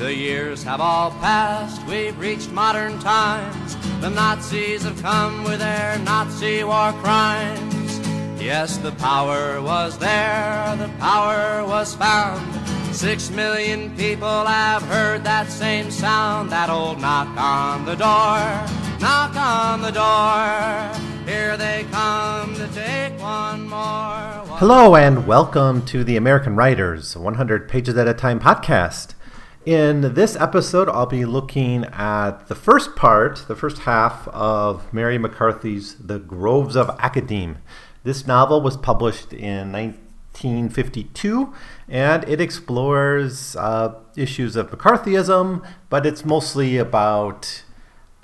The years have all passed, we've reached modern times. The Nazis have come with their Nazi war crimes. Yes, the power was there, the power was found. Six million people have heard that same sound, that old knock on the door, knock on the door. Here they come to take one more. Hello, and welcome to the American Writers 100 Pages at a Time podcast. In this episode, I'll be looking at the first part, the first half of Mary McCarthy's The Groves of Academe. This novel was published in 1952 and it explores uh, issues of McCarthyism, but it's mostly about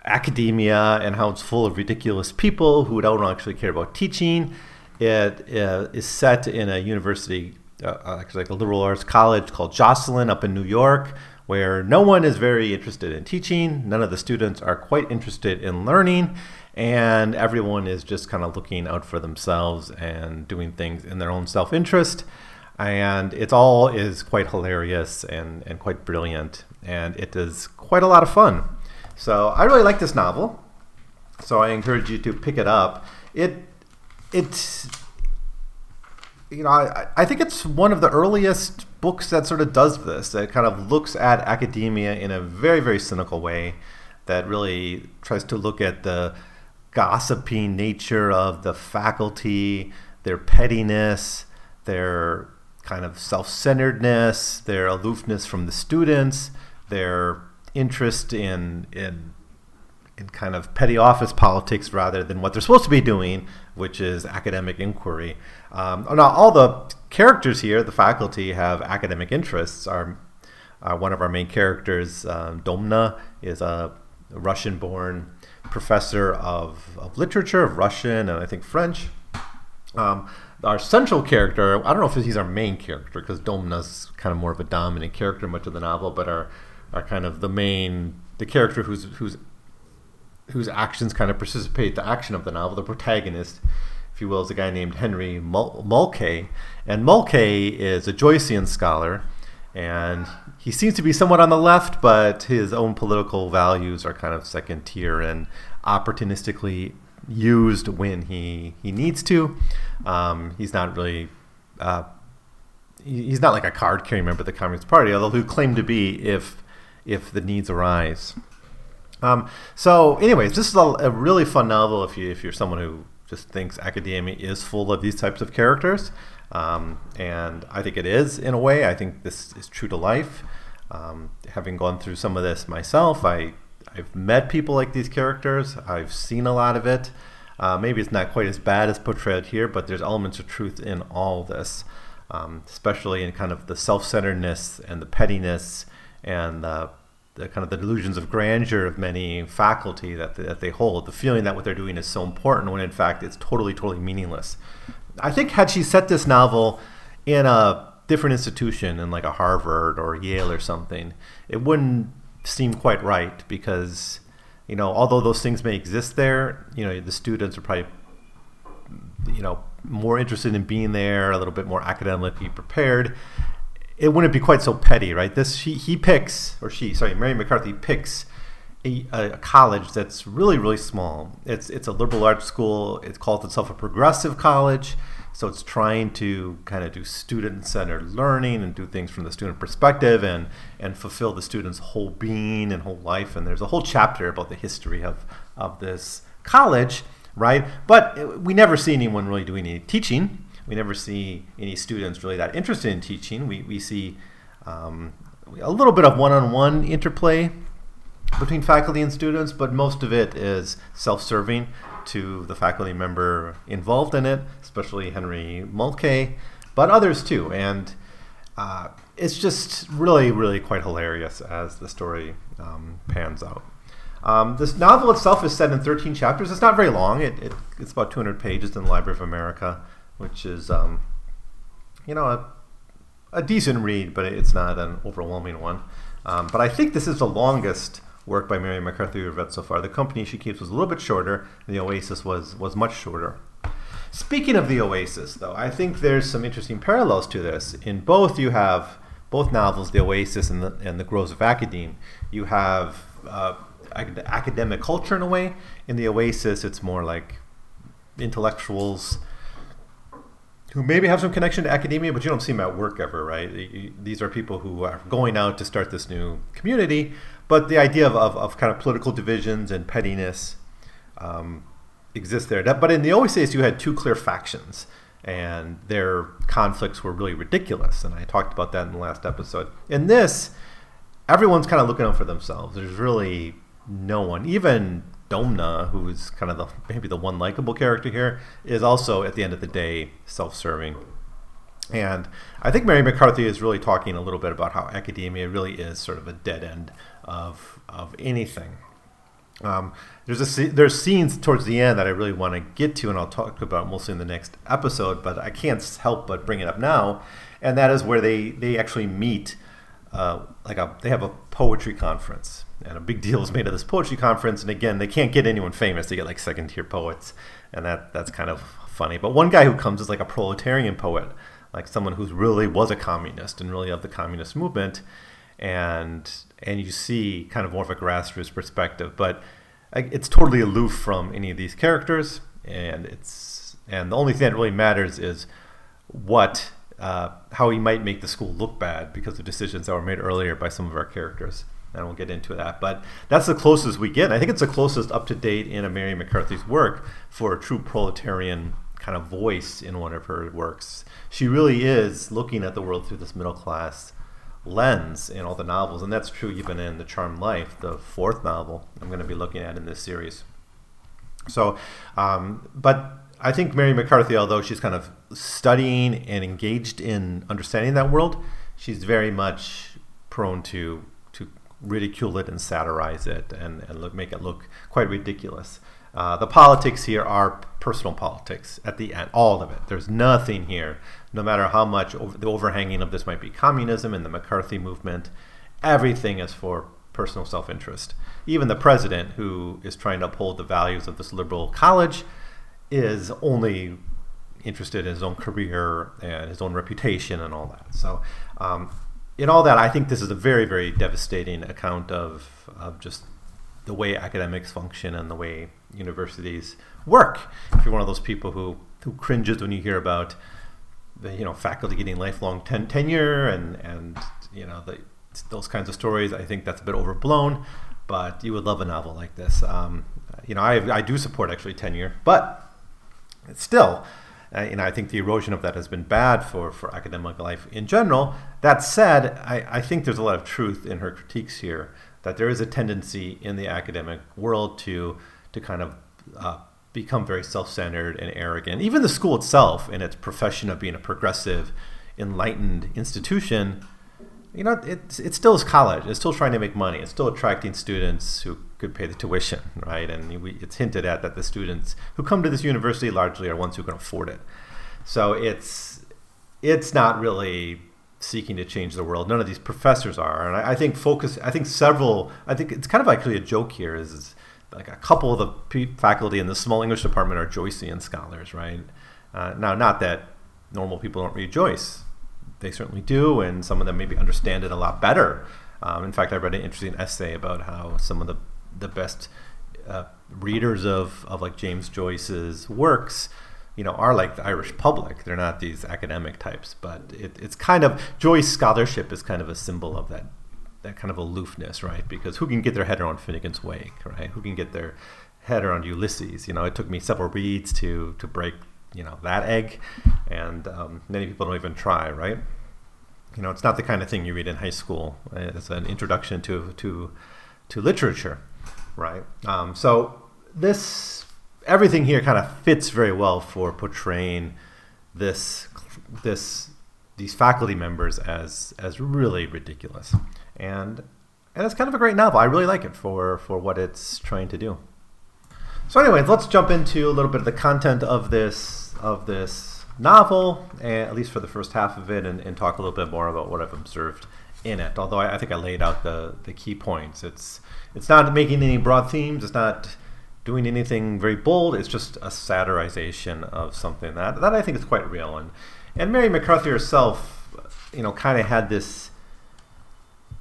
academia and how it's full of ridiculous people who don't actually care about teaching. It uh, is set in a university uh, actually like a liberal arts college called Jocelyn up in New York, where no one is very interested in teaching. None of the students are quite interested in learning, and everyone is just kind of looking out for themselves and doing things in their own self interest. And it all is quite hilarious and, and quite brilliant, and it is quite a lot of fun. So I really like this novel. So I encourage you to pick it up. It it's you know, I, I think it's one of the earliest books that sort of does this. That kind of looks at academia in a very, very cynical way. That really tries to look at the gossiping nature of the faculty, their pettiness, their kind of self-centeredness, their aloofness from the students, their interest in in in kind of petty office politics rather than what they're supposed to be doing, which is academic inquiry. Um, now, all the characters here, the faculty, have academic interests. Our, uh, one of our main characters, uh, Domna, is a Russian-born professor of, of literature, of Russian, and I think French. Um, our central character, I don't know if he's our main character because Domna's kind of more of a dominant character in much of the novel, but our, our kind of the main, the character who's who's whose actions kind of precipitate the action of the novel, the protagonist, if you will, is a guy named Henry Mul- Mulcahy. And Mulcahy is a Joycean scholar, and he seems to be somewhat on the left, but his own political values are kind of second tier and opportunistically used when he, he needs to. Um, he's not really. Uh, he's not like a card carrying member of the Communist Party, although he claim to be if if the needs arise. Um, so, anyways, this is a, a, really fun novel if you if you're someone who just thinks academia is full of these types of characters, um, and I think it is in a way. I think this is true to life. Um, having gone through some of this myself, I I've met people like these characters. I've seen a lot of it. Uh, maybe it's not quite as bad as portrayed here, but there's elements of truth in all this, um, especially in kind of the self-centeredness and the pettiness and the the kind of the delusions of grandeur of many faculty that, that they hold, the feeling that what they're doing is so important when in fact it's totally, totally meaningless. I think had she set this novel in a different institution, in like a Harvard or Yale or something, it wouldn't seem quite right because, you know, although those things may exist there, you know, the students are probably, you know, more interested in being there, a little bit more academically prepared it wouldn't be quite so petty, right? This she, he picks or she, sorry, Mary McCarthy picks a, a, college that's really really small. It's it's a liberal arts school. It calls itself a progressive college, so it's trying to kind of do student centered learning and do things from the student perspective and and fulfill the student's whole being and whole life. And there's a whole chapter about the history of of this college, right? But uh, we never see anyone really doing any teaching we never see any students really that interested in teaching. We, we see um, a little bit of one-on-one interplay between faculty and students, but most of it is self-serving to the faculty member involved in it, especially Henry Mulcahy, but others too. And uh, it's just really, really quite hilarious as the story um, pans out. Um, this novel itself is set in 13 chapters. It's not very long. It, it, it's about 200 pages in the Library of America which is, um, you know, a, a, decent read, but it's not an overwhelming one. Um, but I think this is the longest work by Mary McCarthy we've read so far. The Company She Keeps was a little bit shorter, and The Oasis was, was much shorter. Speaking of The Oasis, though, I think there's some interesting parallels to this. In both, you have both novels, The Oasis and the, and the Groves of Academe, you have uh, academic culture in a way. In The Oasis, it's more like intellectuals who maybe have some connection to academia, but you don't see them at work ever, right? These are people who are going out to start this new community, but the idea of, of, of kind of political divisions and pettiness um, exists there. But in the Oasis, you had two clear factions and their conflicts were really ridiculous. And I talked about that in the last episode. In this, everyone's kind of looking out for themselves. There's really no one, even Domna, who's kind of the maybe the one likable character here, is also at the end of the day self-serving. And I think Mary McCarthy is really talking a little bit about how academia really is sort of a dead end of of anything. Um, there's a there's scenes towards the end that I really want to get to, and I'll talk about mostly in the next episode. But I can't help but bring it up now, and that is where they they actually meet, uh, like a they have a poetry conference, and a big deal is made of this poetry conference. And again, they can't get anyone famous; they get like second tier poets, and that that's kind of funny. But one guy who comes is like a proletarian poet, like someone who really was a communist and really of the communist movement, and and you see kind of more of a grassroots perspective, but it's totally aloof from any of these characters, and it's and the only thing that really matters is what uh, how he might make the school look bad because of decisions that were made earlier by some of our characters. And we'll get into that, but that's the closest we get. I think it's the closest up to date in a Mary McCarthy's work for a true proletarian kind of voice in one of her works. She really is looking at the world through this middle class lens in all the novels, and that's true even in The Charmed Life, the fourth novel I'm going to be looking at in this series. So, um, but I think Mary McCarthy, although she's kind of studying and engaged in understanding that world, she's very much prone to ridicule it and satirize it and, and look, make it look quite ridiculous. Uh, the politics here are personal politics at the end, all of it. There's nothing here, no matter how much over, the overhanging of this might be communism and the McCarthy movement, everything is for personal self interest. Even the president, who is trying to uphold the values of this liberal college, is only interested in his own career and his own reputation and all that. So, um, in all that, I think this is a very, very devastating account of, of just the way academics function and the way universities work. If you're one of those people who, who cringes when you hear about the you know faculty getting lifelong ten- tenure and and you know the, those kinds of stories, I think that's a bit overblown. But you would love a novel like this. Um, you know, I, I do support actually tenure, but still, uh, you know, I think the erosion of that has been bad for, for academic life in general. That said, I, I think there's a lot of truth in her critiques here that there is a tendency in the academic world to to kind of uh, become very self-centered and arrogant. Even the school itself, in its profession of being a progressive, enlightened institution, you know, it, it still is college. It's still trying to make money. It's still attracting students who could pay the tuition, right? And we, it's hinted at that the students who come to this university largely are ones who can afford it. So it's it's not really seeking to change the world. None of these professors are, and I, I think focus. I think several. I think it's kind of actually a joke here. Is, is like a couple of the faculty in the small English department are Joycean scholars, right? Uh, now, not that normal people don't read Joyce. They certainly do, and some of them maybe understand it a lot better. Um, in fact, I read an interesting essay about how some of the the best uh, readers of, of like James Joyce's works you know, are like the Irish public. They're not these academic types, but it, it's kind of Joyce scholarship is kind of a symbol of that that kind of aloofness, right? Because who can get their head around Finnegans Wake, right? Who can get their head around Ulysses? You know, it took me several reads to to break you know that egg, and um, many people don't even try, right? You know, it's not the kind of thing you read in high school as an introduction to to to literature, right? Um, so this everything here kind of fits very well for portraying this this these faculty members as as really ridiculous. And and it's kind of a great novel. I really like it for for what it's trying to do. So anyways let's jump into a little bit of the content of this of this novel at least for the first half of it and, and talk a little bit more about what i've observed in it although I, I think i laid out the the key points it's it's not making any broad themes it's not doing anything very bold. It's just a satirization of something that that I think is quite real. And and Mary McCarthy herself, you know, kind of had this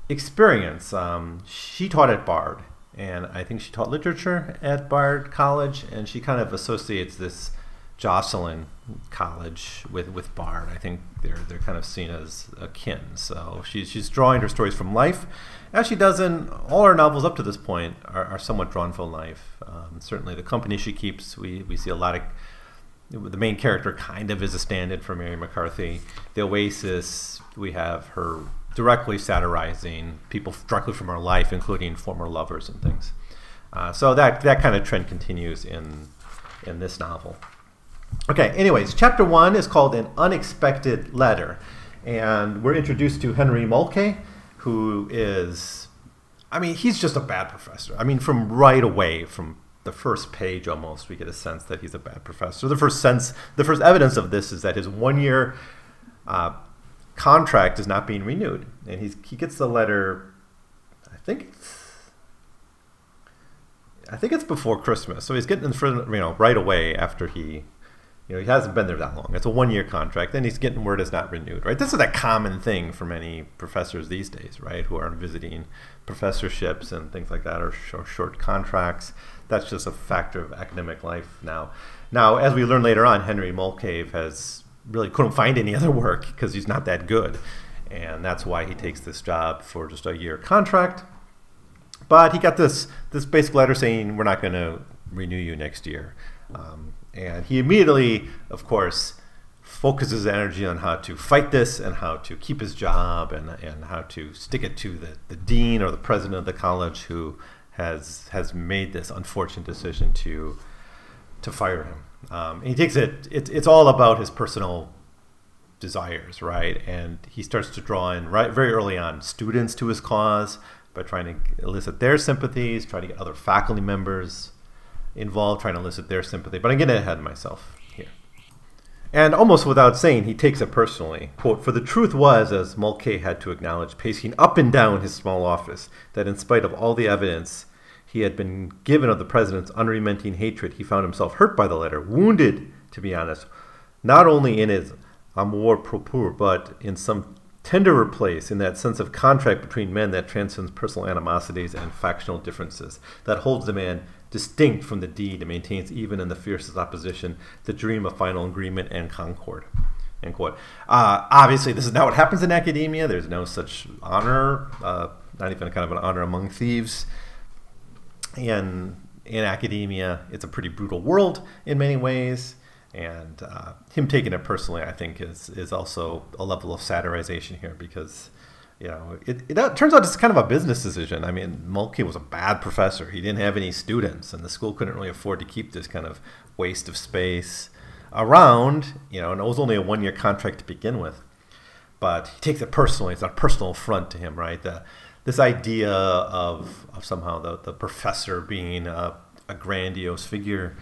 experience. Um, she taught at Bard, and I think she taught literature at Bard College, and she kind of associates this Jocelyn College with with Bard. I think they're they're kind of seen as akin. So she's she's drawing her stories from life, as she does in all her novels up to this point are, are somewhat drawn from life. Um, certainly, the company she keeps, we we see a lot of. The main character kind of is a stand-in for Mary McCarthy. The Oasis, we have her directly satirizing people directly from her life, including former lovers and things. Uh, so that that kind of trend continues in in this novel. Okay, anyways, chapter one is called An Unexpected Letter. And we're introduced to Henry Mulcahy, who is, I mean, he's just a bad professor. I mean, from right away, from the first page almost, we get a sense that he's a bad professor. The first sense, the first evidence of this is that his one year uh, contract is not being renewed. And he's, he gets the letter, I think it's I think it's before Christmas, so he's getting in front, you know, right away after he you know, he hasn't been there that long. It's a one year contract. Then he's getting word it's not renewed, right? This is a common thing for many professors these days, right? Who are visiting professorships and things like that, or, or short contracts. That's just a factor of academic life now. Now, as we learn later on, Henry Mulcahy has really couldn't find any other work because he's not that good. And that's why he takes this job for just a year contract. But he got this this basic letter saying we're not going to renew you next year. Um, and he immediately, of course, focuses energy on how to fight this and how to keep his job and, and how to stick it to the, the dean or the president of the college who has has made this unfortunate decision to to fire him. Um, he takes it, it, it's all about his personal desires, right? And he starts to draw in right very early on students to his cause by trying to elicit their sympathies, trying to get other faculty members involved trying to elicit their sympathy. But I'm getting ahead of myself here. And almost without saying, he takes it personally. Quote, For the truth was, as Mulcahy had to acknowledge, pacing up and down his small office, that in spite of all the evidence he had been given of the president's unremitting hatred, he found himself hurt by the letter, wounded, to be honest, not only in his amour propre, but in some tenderer place in that sense of contract between men that transcends personal animosities and factional differences, that holds the man distinct from the deed and maintains even in the fiercest opposition the dream of final agreement and concord. End quote. Uh, obviously, this is not what happens in academia. There's no such honor, uh, not even kind of an honor among thieves. And in academia, it's a pretty brutal world in many ways. And uh, him taking it personally, I think, is is also a level of satirization here because you know, it, it turns out it's kind of a business decision. I mean, Mulcahy was a bad professor. He didn't have any students, and the school couldn't really afford to keep this kind of waste of space around. You know, and it was only a one-year contract to begin with. But he takes it personally. It's a personal affront to him, right? The, this idea of, of somehow the, the professor being a, a grandiose figure,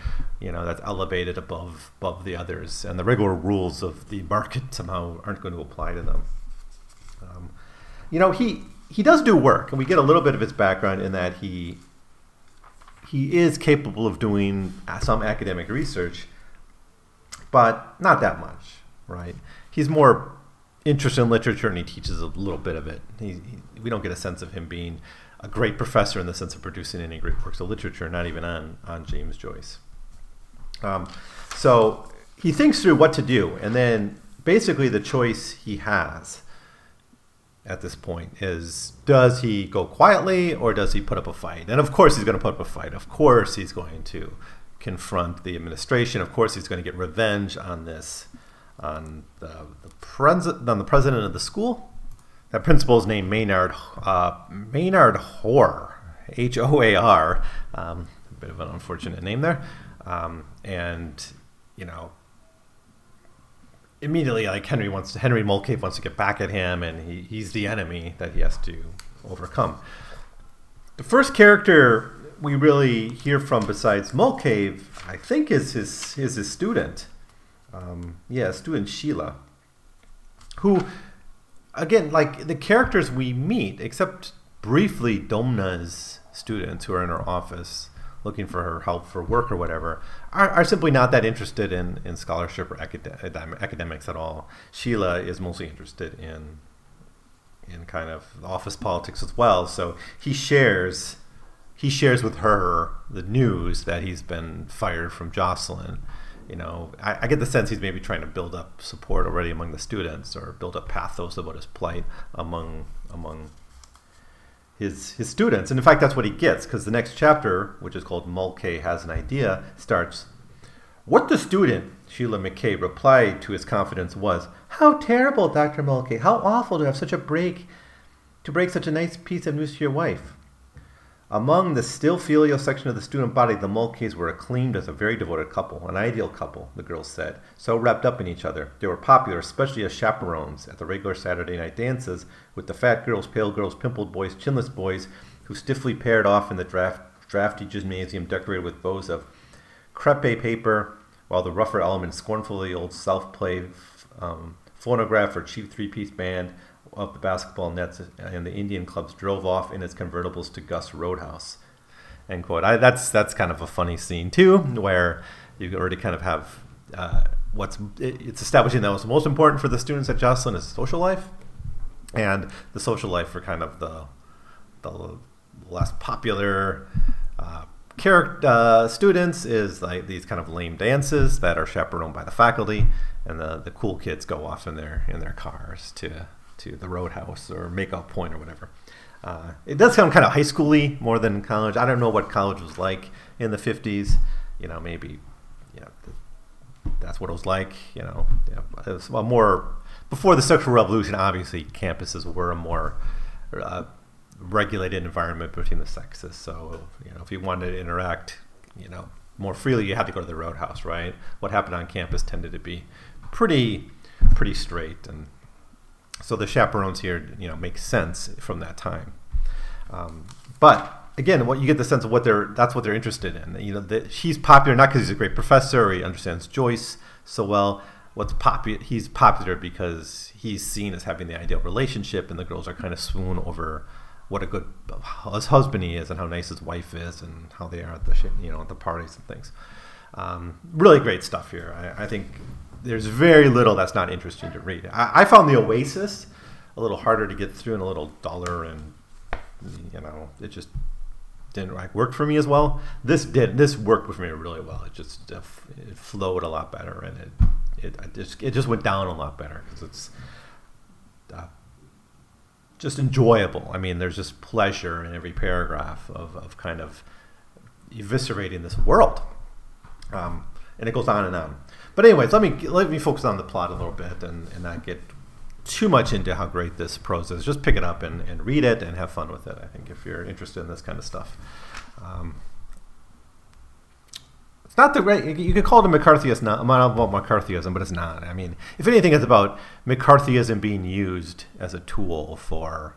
you know, that's elevated above above the others, and the regular rules of the market somehow aren't going to apply to them. Um, you know, he he does do work, and we get a little bit of his background in that he he is capable of doing some academic research, but not that much, right? He's more interested in literature, and he teaches a little bit of it. He, he, we don't get a sense of him being a great professor in the sense of producing any great works of literature, not even on on James Joyce. Um, so he thinks through what to do, and then basically the choice he has at this point is does he go quietly or does he put up a fight? And of course he's going to put up a fight. Of course he's going to confront the administration. Of course he's going to get revenge on this on the, the president on the president of the school. That principal's name Maynard uh, Maynard Hoar, H O A R. Um, a bit of an unfortunate name there. Um, and you know immediately like Henry wants Henry Mulcahy wants to get back at him, and he, he's the enemy that he has to overcome. The first character we really hear from besides Mulcahy, I think, is his is his student. Um, yeah, student Sheila, who, again, like the characters we meet, except briefly Domna's students who are in her office looking for her help for work or whatever, are, are simply not that interested in, in scholarship or academic, academics at all. Sheila is mostly interested in in kind of office politics as well. So he shares he shares with her the news that he's been fired from Jocelyn. You know, I, I, get the sense he's maybe trying to build up support already among the students or build up pathos about his plight among among his his students. And in fact, that's what he gets because the next chapter, which is called Mulcahy has an idea, starts. What the student, Sheila McKay, replied to his confidence was, How terrible, Dr. Mulcahy! How awful to have such a break, to break such a nice piece of news to your wife. Among the still filial section of the student body, the Mulcahy's were acclaimed as a very devoted couple, an ideal couple, the girls said, so wrapped up in each other. They were popular, especially as chaperones at the regular Saturday night dances with the fat girls, pale girls, pimpled boys, chinless boys, who stiffly paired off in the draft, drafty gymnasium decorated with bows of crepe paper, while the rougher elements scornfully old self-play um, phonograph or cheap three-piece band of the basketball nets and the Indian clubs drove off in its convertibles to Gus Roadhouse. End quote. I, that's that's kind of a funny scene too, where you already kind of have uh, what's it's establishing that what's most important for the students at Jocelyn is social life, and the social life for kind of the the less popular uh, character uh, students is like these kind of lame dances that are chaperoned by the faculty, and the, the cool kids go off in their in their cars to to the Roadhouse or Makeout Point or whatever. Uh, it does sound kind of high schooly more than college. I don't know what college was like in the 50s. You know, maybe you know, that's what it was like. You know, it was more before the sexual revolution. Obviously, campuses were a more uh, regulated environment between the sexes. So you know, if you wanted to interact, you know, more freely, you had to go to the Roadhouse, right? What happened on campus tended to be pretty pretty straight and so the chaperones here, you know, make sense from that time. Um, but again, what you get the sense of what they're that's what they're interested in. You know, he's popular not because he's a great professor or he understands Joyce so well. What's popular? He's popular because he's seen as having the ideal relationship, and the girls are kind of swoon over what a good husband he is and how nice his wife is and how they are at the you know at the parties and things. Um, really great stuff here. I, I think there's very little that's not interesting to read. I, I, found the Oasis a little harder to get through and a little duller, and you know, it just didn't like work for me as well. This did. This worked for me really well. It just uh, it flowed a lot better, and it it just, it just went down a lot better because it's. Uh, just enjoyable. I mean, there's just pleasure in every paragraph of, of kind of eviscerating this world. Um, and it goes on and on. But anyways, let me let me focus on the plot a little bit and, and not get too much into how great this prose is. Just pick it up and, and read it and have fun with it. I think if you're interested in this kind of stuff. Um, it's not the right. You could call it a not about McCarthyism, but it's not. I mean, if anything, it's about McCarthyism being used as a tool for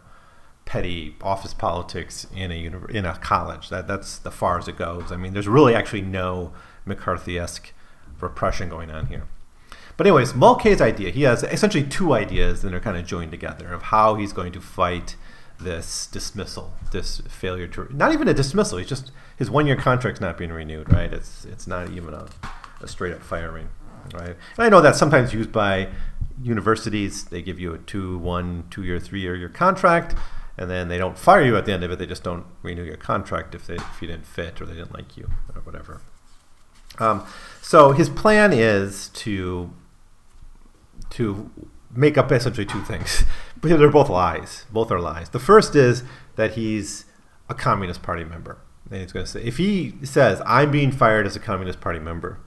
petty office politics in a in a college. That that's the far as it goes. I mean, there's really actually no McCarthy-esque repression going on here. But anyways, Mulcahy's idea, he has essentially two ideas that are kind of joined together of how he's going to fight this dismissal, this failure to not even a dismissal. He's just his one-year contract's not being renewed, right? It's it's not even a, a straight-up firing, right? And I know that's sometimes used by universities. They give you a two, one, two-year, three-year year contract, and then they don't fire you at the end of it. They just don't renew your contract if they if you didn't fit or they didn't like you or whatever. Um, so his plan is to to make up essentially two things, but they're both lies. Both are lies. The first is that he's a Communist Party member, and he's going to say if he says I'm being fired as a Communist Party member.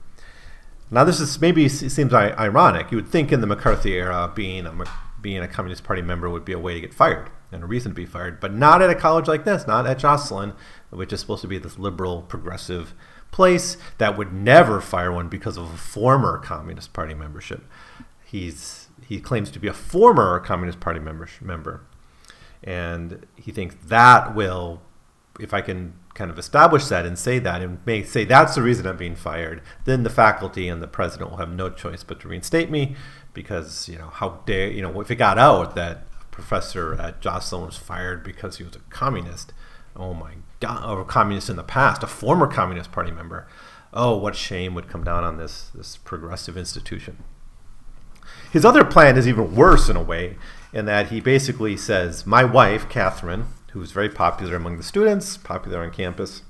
Now this is maybe seems ironic. You would think in the McCarthy era, being a being a Communist Party member would be a way to get fired and a reason to be fired, but not at a college like this, not at Jocelyn, which is supposed to be this liberal, progressive place that would never fire one because of a former Communist Party membership. He's he claims to be a former Communist Party member, member, and he thinks that will, if I can kind of establish that and say that and may say that's the reason I'm being fired, then the faculty and the president will have no choice but to reinstate me because you know how dare you know if it got out that professor at Jocelyn was fired because he was a communist, oh my a communist in the past, a former Communist Party member. Oh, what shame would come down on this this progressive institution. his other plan is even worse in a way, in that he basically says, My wife, Catherine, who's very popular among the students, popular on campus,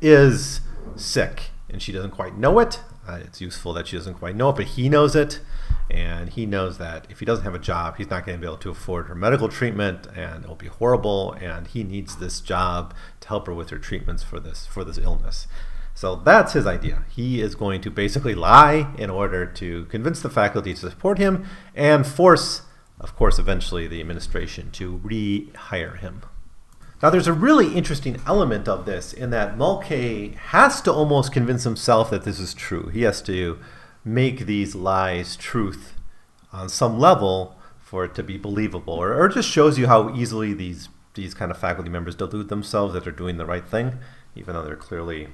is sick and she doesn't quite know it. Uh, it's useful that she doesn't quite know it, but he knows it. And he knows that if he doesn't have a job, he's not going to be able to afford her medical treatment, and it'll be horrible. And he needs this job to help her with her treatments for this for this illness. So that's his idea. He is going to basically lie in order to convince the faculty to support him and force, of course, eventually the administration to rehire him. Now, there's a really interesting element of this in that Mulcahy has to almost convince himself that this is true. He has to make these lies truth on some level for it to be believable, or, or just shows you how easily these these kind of faculty members delude themselves that they're doing the right thing, even though they're clearly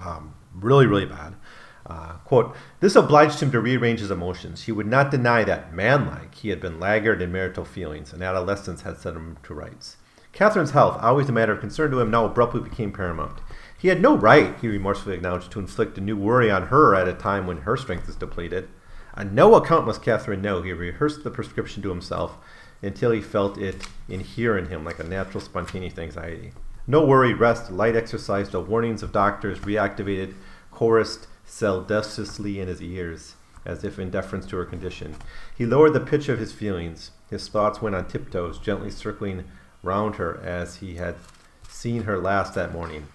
um, really, really bad. Uh, quote, this obliged him to rearrange his emotions. He would not deny that, manlike, he had been laggard in marital feelings, and adolescence had set him to rights. Catherine's health, always a matter of concern to him, now abruptly became paramount. He had no right, he remorsefully acknowledged, to inflict a new worry on her at a time when her strength is depleted. On no account must Catherine know. He rehearsed the prescription to himself until he felt it inhere in him like a natural spontaneous anxiety. No worry, rest, light exercise, the warnings of doctors reactivated, chorused celdaciously in his ears, as if in deference to her condition. He lowered the pitch of his feelings. His thoughts went on tiptoes, gently circling round her as he had seen her last that morning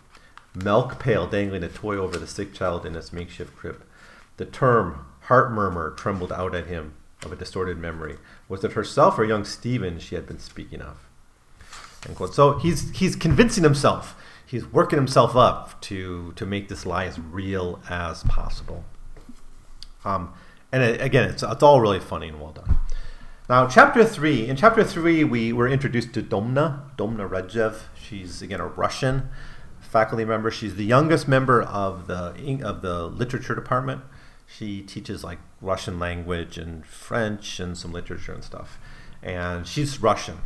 milk pail dangling a toy over the sick child in its makeshift crib. The term heart murmur trembled out at him of a distorted memory. Was it herself or young Stephen she had been speaking of? So he's he's convincing himself. He's working himself up to to make this lie as real as possible. Um, and it, again, it's it's all really funny and well done. Now, chapter three. In chapter three, we were introduced to Domna, Domna Rejnev. She's again a Russian faculty member. She's the youngest member of the of the literature department. She teaches like Russian language and French and some literature and stuff. And she's Russian.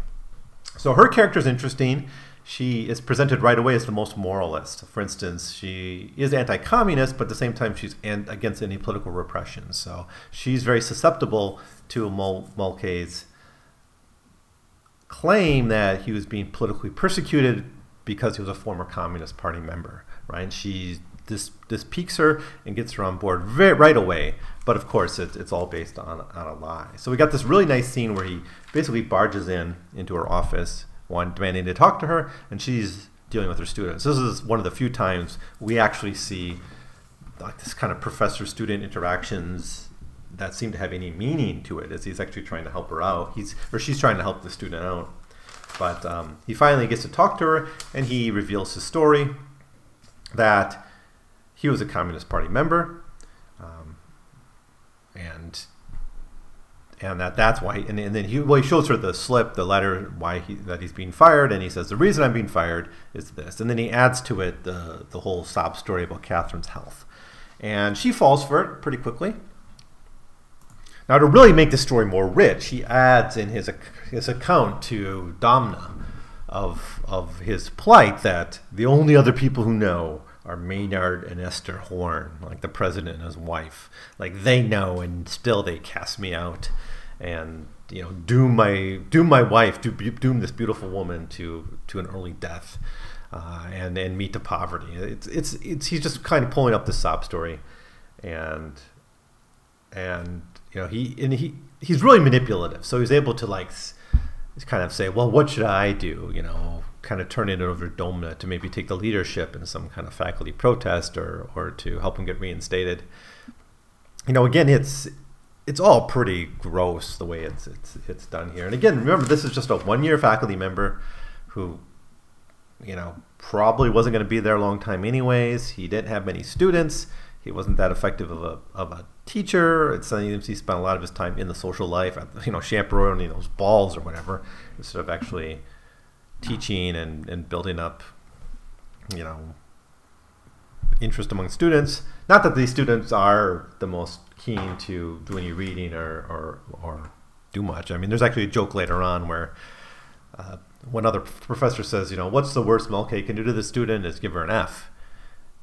So her character is interesting. She is presented right away as the most moralist. For instance, she is anti-communist, but at the same time, she's against any political repression. So she's very susceptible to Mul- Mulcahy's claim that he was being politically persecuted because he was a former Communist Party member, right? And she this this piques her and gets her on board very, right away. But of course, it, it's all based on on a lie. So we got this really nice scene where he basically barges in into her office, one demanding to talk to her, and she's dealing with her students. This is one of the few times we actually see like this kind of professor-student interactions that seem to have any meaning to it as he's actually trying to help her out. He's or she's trying to help the student out. But um, he finally gets to talk to her, and he reveals his story that he was a Communist Party member, um, and and that that's why. And, and, then he well he shows her the slip, the letter why he that he's being fired, and he says the reason I'm being fired is this, and then he adds to it the the whole sob story about Catherine's health, and she falls for it pretty quickly. Now, to really make the story more rich, he adds in his, his account to Domna of, of his plight that the only other people who know are Maynard and Esther Horn, like the president and his wife. Like they know, and still they cast me out, and you know, doom my doom my wife, doom this beautiful woman to to an early death, uh, and and me to poverty. It's it's it's he's just kind of pulling up the sob story, and and you know he and he he's really manipulative. So he's able to like kind of say well what should i do? You know kind of turn it over to domna to maybe take the leadership in some kind of faculty protest or or to help him get reinstated. You know again it's it's all pretty gross the way it's it's it's done here. And again remember this is just a one year faculty member who you know probably wasn't going to be there a long time anyways. He didn't have many students he wasn't that effective of a, of a teacher. It seems he spent a lot of his time in the social life, you know, chaperoning those balls or whatever, instead of actually teaching and, and building up, you know, interest among students. Not that these students are the most keen to do any reading or, or, or do much. I mean, there's actually a joke later on where uh, one other professor says, you know, what's the worst Mulcahy can do to the student is give her an F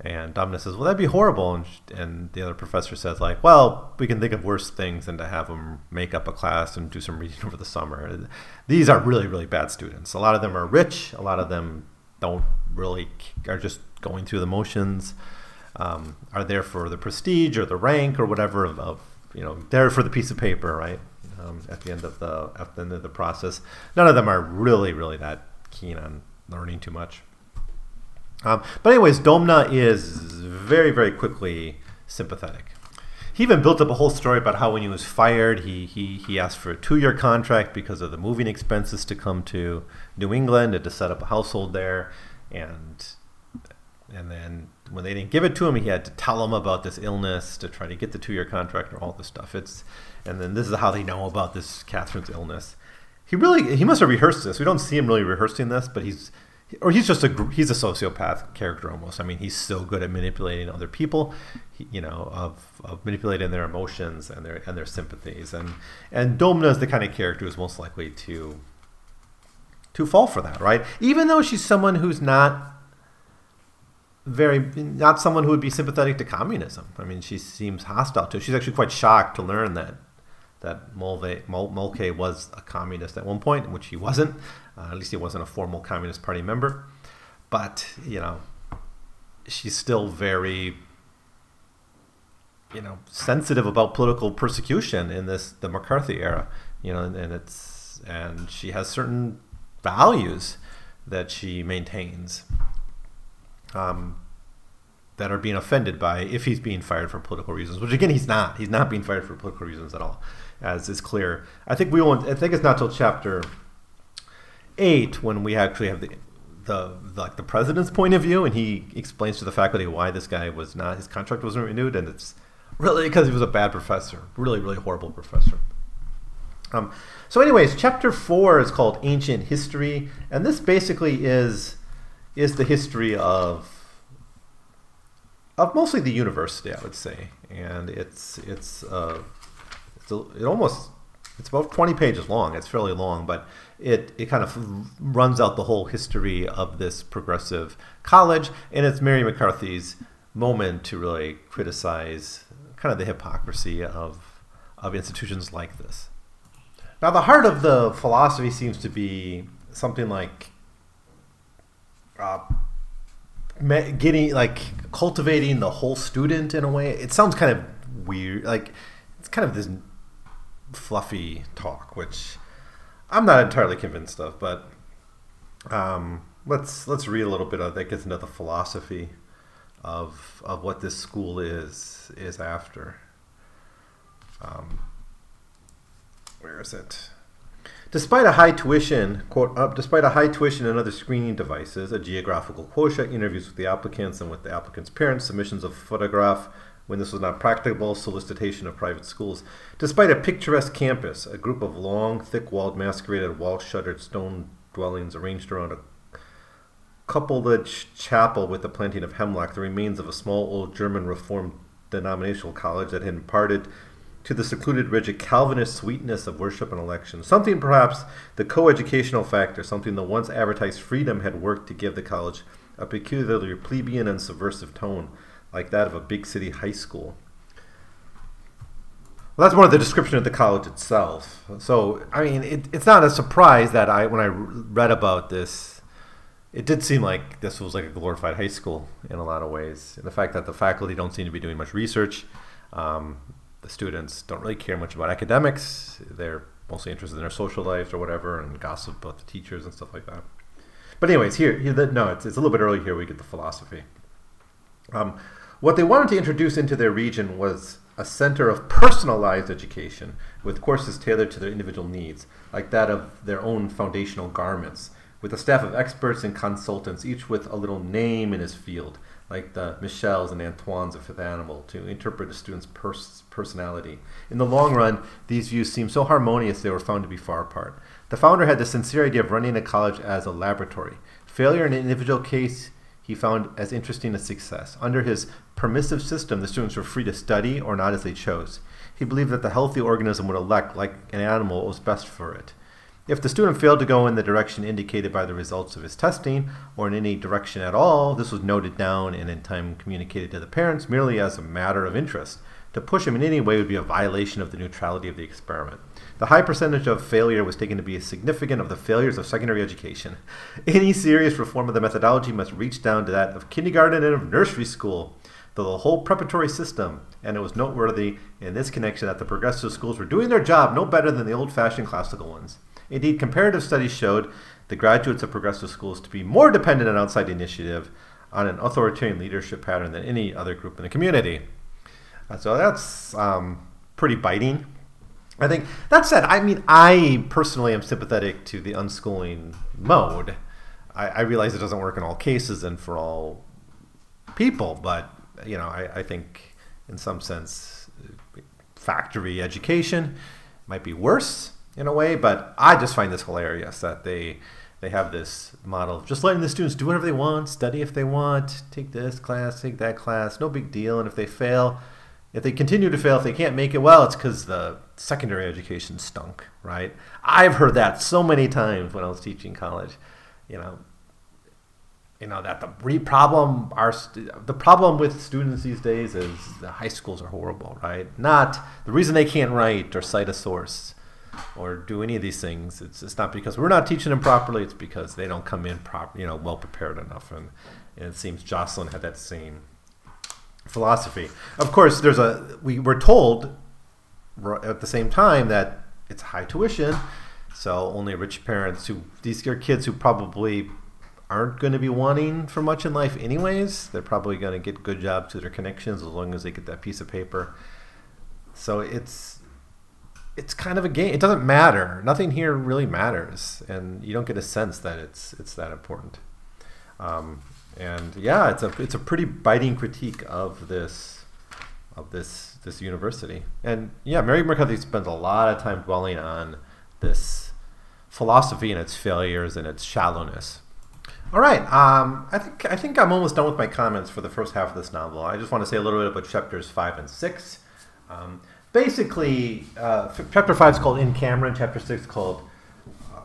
And Domna says, "Well, that'd be horrible." And, and the other professor says, "Like, well, we can think of worse things than to have them make up a class and do some reading over the summer. These are really, really bad students. A lot of them are rich. A lot of them don't really are just going through the motions. Um, are there for the prestige or the rank or whatever of, of you know, there for the piece of paper, right? Um, at the end of the at the end of the process, none of them are really, really that keen on learning too much." Um, but anyways, Domna is very, very quickly sympathetic. He even built up a whole story about how when he was fired, he, he, he asked for a two-year contract because of the moving expenses to come to New England and to set up a household there. And and then when they didn't give it to him, he had to tell them about this illness to try to get the two-year contract and all this stuff. It's and then this is how they know about this Catherine's illness. He really he must have rehearsed this. We don't see him really rehearsing this, but he's or he's just a he's a sociopath character almost. I mean, he's so good at manipulating other people, you know, of, of manipulating their emotions and their and their sympathies. And and Domna is the kind of character who's most likely to to fall for that, right? Even though she's someone who's not very not someone who would be sympathetic to communism. I mean, she seems hostile to. She's actually quite shocked to learn that that Mulvey, Mulcahy was a communist at one point, which he wasn't. Uh, at least he wasn't a formal Communist Party member. But, you know, she's still very, you know, sensitive about political persecution in this, the McCarthy era, you know, and, and it's, and she has certain values that she maintains. Um, that are being offended by if he's being fired for political reasons, which again he's not. He's not being fired for political reasons at all, as is clear. I think we won't. I think it's not till chapter eight when we actually have the, the, like the president's point of view, and he explains to the faculty why this guy was not his contract wasn't renewed, and it's really because he was a bad professor, really really horrible professor. Um, so, anyways, chapter four is called Ancient History, and this basically is is the history of of mostly the university, I would say, and it's it's uh, it almost it's about 20 pages long. It's fairly long, but it, it kind of runs out the whole history of this progressive college, and it's Mary McCarthy's moment to really criticize kind of the hypocrisy of, of institutions like this. Now, the heart of the philosophy seems to be something like uh, getting, like, cultivating the whole student in a way. It sounds kind of weird. Like, it's kind of this fluffy talk, which I'm not entirely convinced of. But um, let's let's read a little bit of that. Gets into the philosophy of of what this school is is after. Um, where is it? Despite a high tuition, quote, uh, despite a high tuition and other screening devices, a geographical quotient, interviews with the applicants and with the applicants' parents, submissions of photograph when this was not practicable, solicitation of private schools. Despite a picturesque campus, a group of long, thick walled, masqueraded, wall shuttered stone dwellings arranged around a coupled chapel with the planting of hemlock, the remains of a small old German Reformed denominational college that had imparted to the secluded ridge a Calvinist sweetness of worship and election. Something perhaps the coeducational factor, something the once advertised freedom had worked to give the college a peculiarly plebeian and subversive tone like that of a big city high school. Well, that's of the description of the college itself. So, I mean, it, it's not a surprise that I, when I read about this, it did seem like this was like a glorified high school in a lot of ways. And the fact that the faculty don't seem to be doing much research, um, the students don't really care much about academics. They're mostly interested in their social lives or whatever, and gossip about the teachers and stuff like that. But anyways, here, here the, no, it's, it's a little bit early here. We get the philosophy. Um, what they wanted to introduce into their region was a center of personalized education with courses tailored to their individual needs, like that of their own foundational garments, with a staff of experts and consultants, each with a little name in his field, like the Michels and Antoines of Fifth Avenue, to interpret a student's pers- personality. In the long run, these views seemed so harmonious they were found to be far apart. The founder had the sincere idea of running a college as a laboratory. Failure in an individual case he found as interesting as success. Under his permissive system, the students were free to study or not as they chose. He believed that the healthy organism would elect, like an animal, what was best for it. If the student failed to go in the direction indicated by the results of his testing, or in any direction at all, this was noted down and in time communicated to the parents merely as a matter of interest. To push him in any way would be a violation of the neutrality of the experiment. The high percentage of failure was taken to be a significant of the failures of secondary education. Any serious reform of the methodology must reach down to that of kindergarten and of nursery school, though the whole preparatory system, and it was noteworthy in this connection that the progressive schools were doing their job no better than the old fashioned classical ones. Indeed, comparative studies showed the graduates of progressive schools to be more dependent on outside initiative on an authoritarian leadership pattern than any other group in the community. Uh, so that's um, pretty biting. I think that said, I mean, I personally am sympathetic to the unschooling mode. I, I realize it doesn't work in all cases and for all people, but you know, I, I think in some sense, factory education might be worse in a way, but I just find this hilarious that they they have this model of just letting the students do whatever they want, study if they want, take this class, take that class, no big deal. And if they fail, if they continue to fail, if they can't make it, well, it's because the secondary education stunk, right? I've heard that so many times when I was teaching college. You know, you know that the problem st- the problem with students these days is the high schools are horrible, right? Not the reason they can't write or cite a source or do any of these things. It's, it's not because we're not teaching them properly. It's because they don't come in prop, you know, well prepared enough. And, and it seems Jocelyn had that same philosophy. Of course, there's a we were told at the same time that it's high tuition, so only rich parents who these are kids who probably aren't going to be wanting for much in life anyways. They're probably going to get good jobs to their connections as long as they get that piece of paper. So it's it's kind of a game. It doesn't matter. Nothing here really matters, and you don't get a sense that it's it's that important. Um, and yeah, it's a it's a pretty biting critique of this of this this university. And yeah, Mary McCarthy spends a lot of time dwelling on this philosophy and its failures and its shallowness. All right, um, I think I think I'm almost done with my comments for the first half of this novel. I just want to say a little bit about chapters five and six. Um, basically, uh, chapter five is called In Camera, and Chapter six is called uh,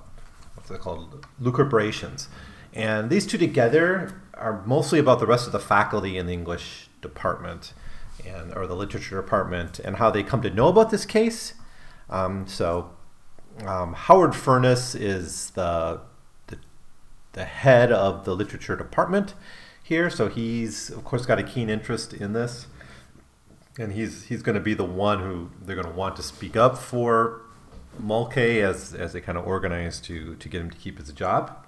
what's it called? Lucubrations. And these two together are mostly about the rest of the faculty in the English department and or the literature department and how they come to know about this case. Um, so um, Howard Furness is the, the, the head of the literature department here, so he's of course got a keen interest in this, and he's he's going to be the one who they're going to want to speak up for Mulcahy as as they kind of organize to to get him to keep his job.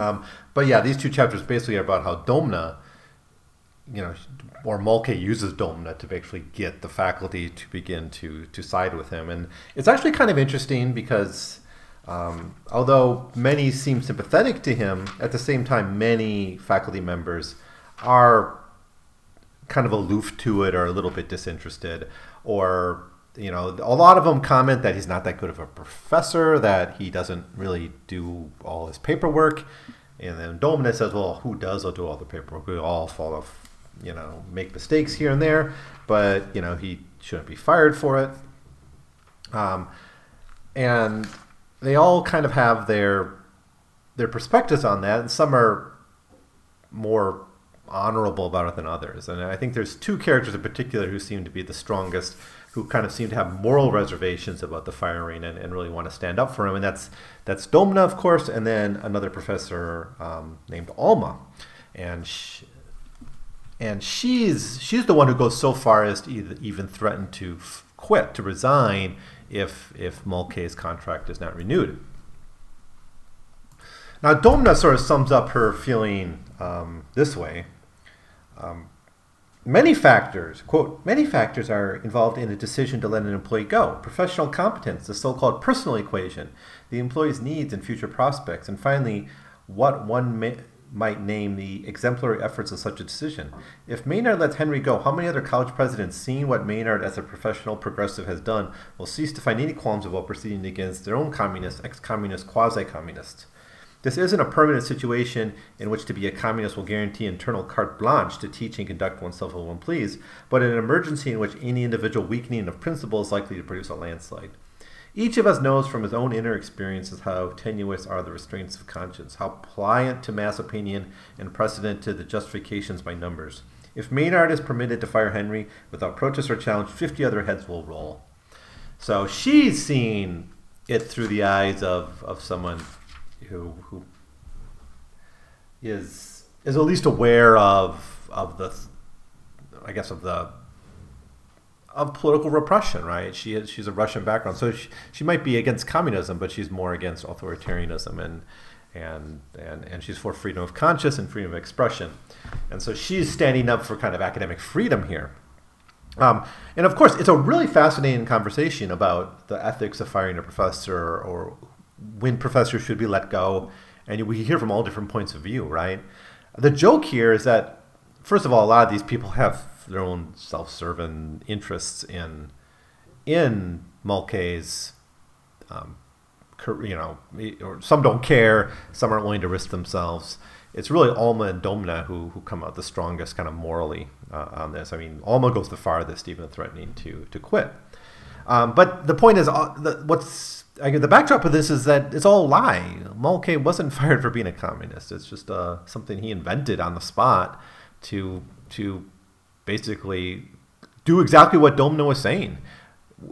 Um, but yeah, these two chapters basically are about how Domna, you know, or Mulcahy uses Domna to actually get the faculty to begin to to side with him, and it's actually kind of interesting because um, although many seem sympathetic to him, at the same time, many faculty members are kind of aloof to it or a little bit disinterested, or you know, a lot of them comment that he's not that good of a professor, that he doesn't really do all his paperwork. And then Domna says, well, who does do all the paperwork? We all fall off, you know, make mistakes here and there, but, you know, he shouldn't be fired for it. Um, and they all kind of have their their perspectives on that, and some are more honorable about it than others. And I think there's two characters in particular who seem to be the strongest who kind of seem to have moral reservations about the firing and, and really want to stand up for him. And that's that's Domna, of course, and then another professor um, named Alma, and she, and she's she's the one who goes so far as to even threaten to f- quit, to resign if if Mulcahy's contract is not renewed. Now, Domna sort of sums up her feeling um, this way. Um, Many factors, quote, many factors are involved in a decision to let an employee go. Professional competence, the so called personal equation, the employee's needs and future prospects, and finally, what one may, might name the exemplary efforts of such a decision. If Maynard lets Henry go, how many other college presidents, seeing what Maynard as a professional progressive has done, will cease to find any qualms about proceeding against their own communists, ex communist, quasi communists? This isn't a permanent situation in which to be a communist will guarantee internal carte blanche to teach and conduct oneself as one please, but an emergency in which any individual weakening of principle is likely to produce a landslide. Each of us knows from his own inner experiences how tenuous are the restraints of conscience, how pliant to mass opinion and precedent to the justifications by numbers. If Maynard is permitted to fire Henry without protest or challenge, 50 other heads will roll. So she's seeing it through the eyes of, of someone who, who is is at least aware of of the I guess of the of political repression, right? She is, she's a Russian background, so she, she might be against communism, but she's more against authoritarianism, and and and and she's for freedom of conscience and freedom of expression, and so she's standing up for kind of academic freedom here. Um, and of course, it's a really fascinating conversation about the ethics of firing a professor or when professors should be let go, and we hear from all different points of view, right? The joke here is that, first of all, a lot of these people have their own self-serving interests in in Mulcahy's, um, you know, or some don't care, some aren't willing to risk themselves. It's really Alma and Domna who, who come out the strongest kind of morally uh, on this. I mean, Alma goes the farthest, even threatening to to quit. Um, but the point is, uh, the, what's I, the backdrop of this is that it's all a lie. Mulcahy wasn't fired for being a communist. It's just uh, something he invented on the spot to to basically do exactly what Domna was saying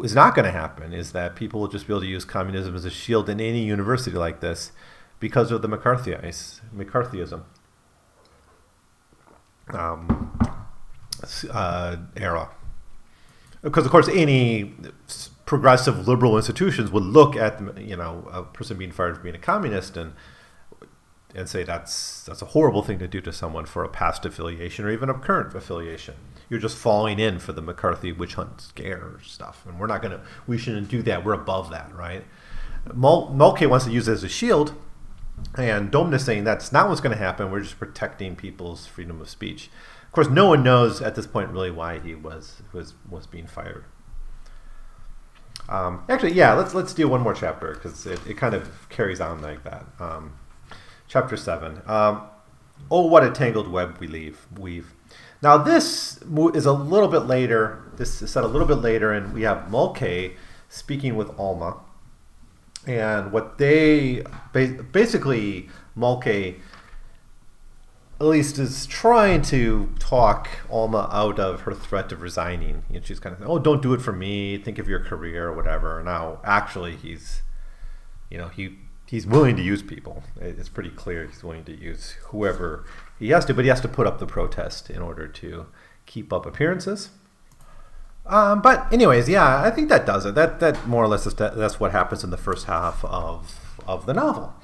is not going to happen is that people will just be able to use communism as a shield in any university like this because of the McCarthyism. McCarthyism um, uh, era. Because, of course, any progressive liberal institutions would look at you know a person being fired for being a communist and and say that's that's a horrible thing to do to someone for a past affiliation or even a current affiliation. You're just falling in for the McCarthy witch hunt scare stuff, and we're not gonna. We shouldn't do that. We're above that, right? Mul- Mulcahy wants to use it as a shield, and Domna saying that's not what's going to happen. We're just protecting people's freedom of speech. Of course, no one knows at this point really why he was was was being fired. Um, actually, yeah, let's let's do one more chapter because it, it kind of carries on like that. Um, chapter 7. Um, oh, what a tangled web we leave, weave. Now, this is a little bit later. This is set a little bit later, and we have Mulcahy speaking with Alma. And what they basically, Mulcahy at least is trying to talk Alma out of her threat of resigning. And she's kind of, oh, don't do it for me. Think of your career or whatever. Now, actually, he's, you know, he he's willing to use people. It's pretty clear he's willing to use whoever he has to, but he has to put up the protest in order to keep up appearances. Um, but anyways, yeah, I think that does it. That that more or less is that, that's what happens in the first half of of the novel.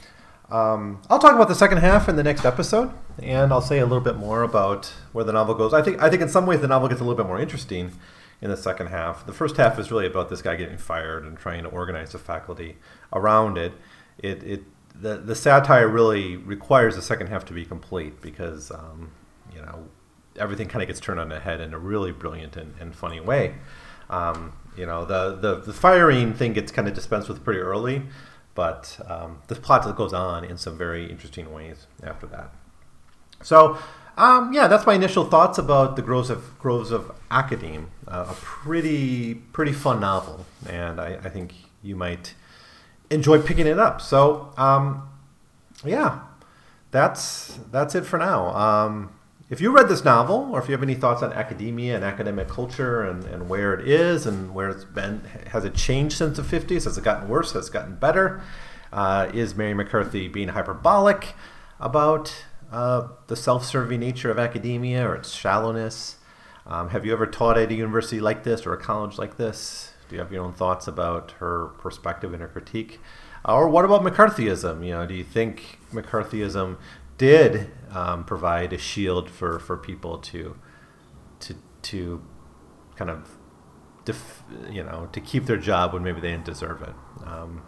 Um, I'll talk about the second half in the next episode, and I'll say a little bit more about where the novel goes. I think I think in some ways the novel gets a little bit more interesting in the second half. The first half is really about this guy getting fired and trying to organize the faculty around it it, it the, the satire really requires the second half to be complete because um, you know everything kind of gets turned on the head in a really brilliant and, and funny way. Um, you know the, the the firing thing gets kind of dispensed with pretty early, but um, the plot goes on in some very interesting ways after that. So. Um, yeah, that's my initial thoughts about the Groves of Groves of Academe. Uh, a pretty pretty fun novel, and I, I think you might enjoy picking it up. So, um, yeah, that's that's it for now. Um, if you read this novel, or if you have any thoughts on academia and academic culture and, and where it is and where it's been, has it changed since the 50s? Has it gotten worse? Has it gotten better? Uh, is Mary McCarthy being hyperbolic about uh, the self serving nature of academia or its shallowness? Um, have you ever taught at a university like this or a college like this? Do you have your own thoughts about her perspective and her critique? Or what about McCarthyism? You know, do you think McCarthyism did um, provide a shield for, for people to to to kind of def, you know to keep their job when maybe they didn't deserve it? Um,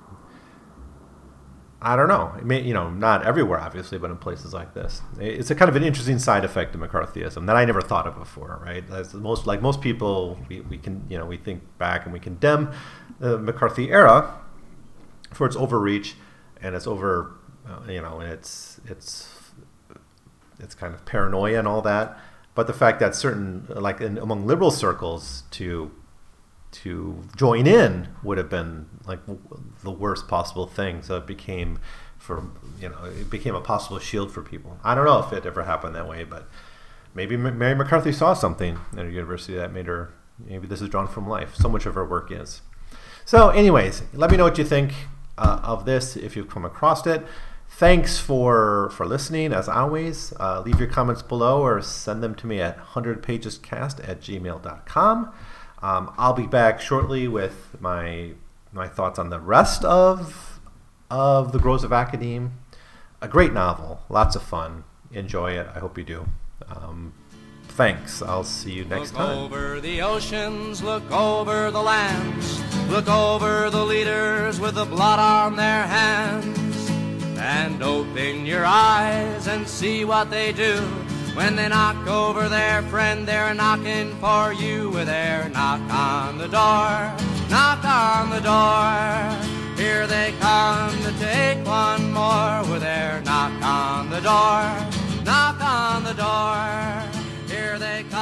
I don't know. It may, you know, not everywhere, obviously, but in places like this, it's a kind of an interesting side effect of McCarthyism that I never thought of before. Right? As most like most people, we, we can you know we think back and we condemn the McCarthy era for its overreach and its over, uh, you know, and it's it's it's kind of paranoia and all that. But the fact that certain like in, among liberal circles to to join in would have been like the worst possible thing. So it became for you know it became a possible shield for people. I don't know if it ever happened that way, but maybe Mary McCarthy saw something at a university that made her. Maybe this is drawn from life. So much of her work is. So, anyways, let me know what you think uh, of this if you've come across it. Thanks for for listening. As always, uh, leave your comments below or send them to me at 100pagescast at gmail.com. Um, I'll be back shortly with my my thoughts on the rest of of the Groves of Academe. A great novel, lots of fun. Enjoy it. I hope you do. Um, thanks. I'll see you next look time. Look over the oceans, look over the lands, look over the leaders with the blood on their hands, and open your eyes and see what they do. When they knock over their friend, they're knocking for you with their knock on the door, knock on the door. Here they come to take one more with their knock on the door, knock on the door. Here they come.